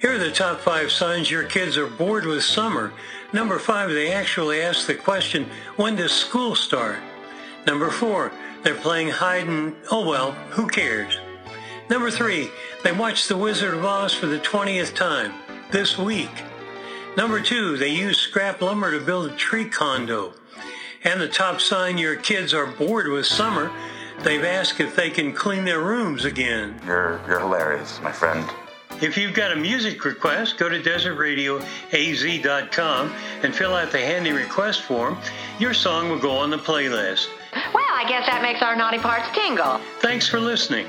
Here are the top five signs your kids are bored with summer. Number five, they actually ask the question, when does school start? Number four, they're playing hide and, oh well, who cares? Number three, they watch The Wizard of Oz for the 20th time this week. Number two, they use scrap lumber to build a tree condo. And the top sign your kids are bored with summer, they've asked if they can clean their rooms again. You're, you're hilarious, my friend. If you've got a music request, go to desertradioaz.com and fill out the handy request form. Your song will go on the playlist. Well, I guess that makes our naughty parts tingle. Thanks for listening.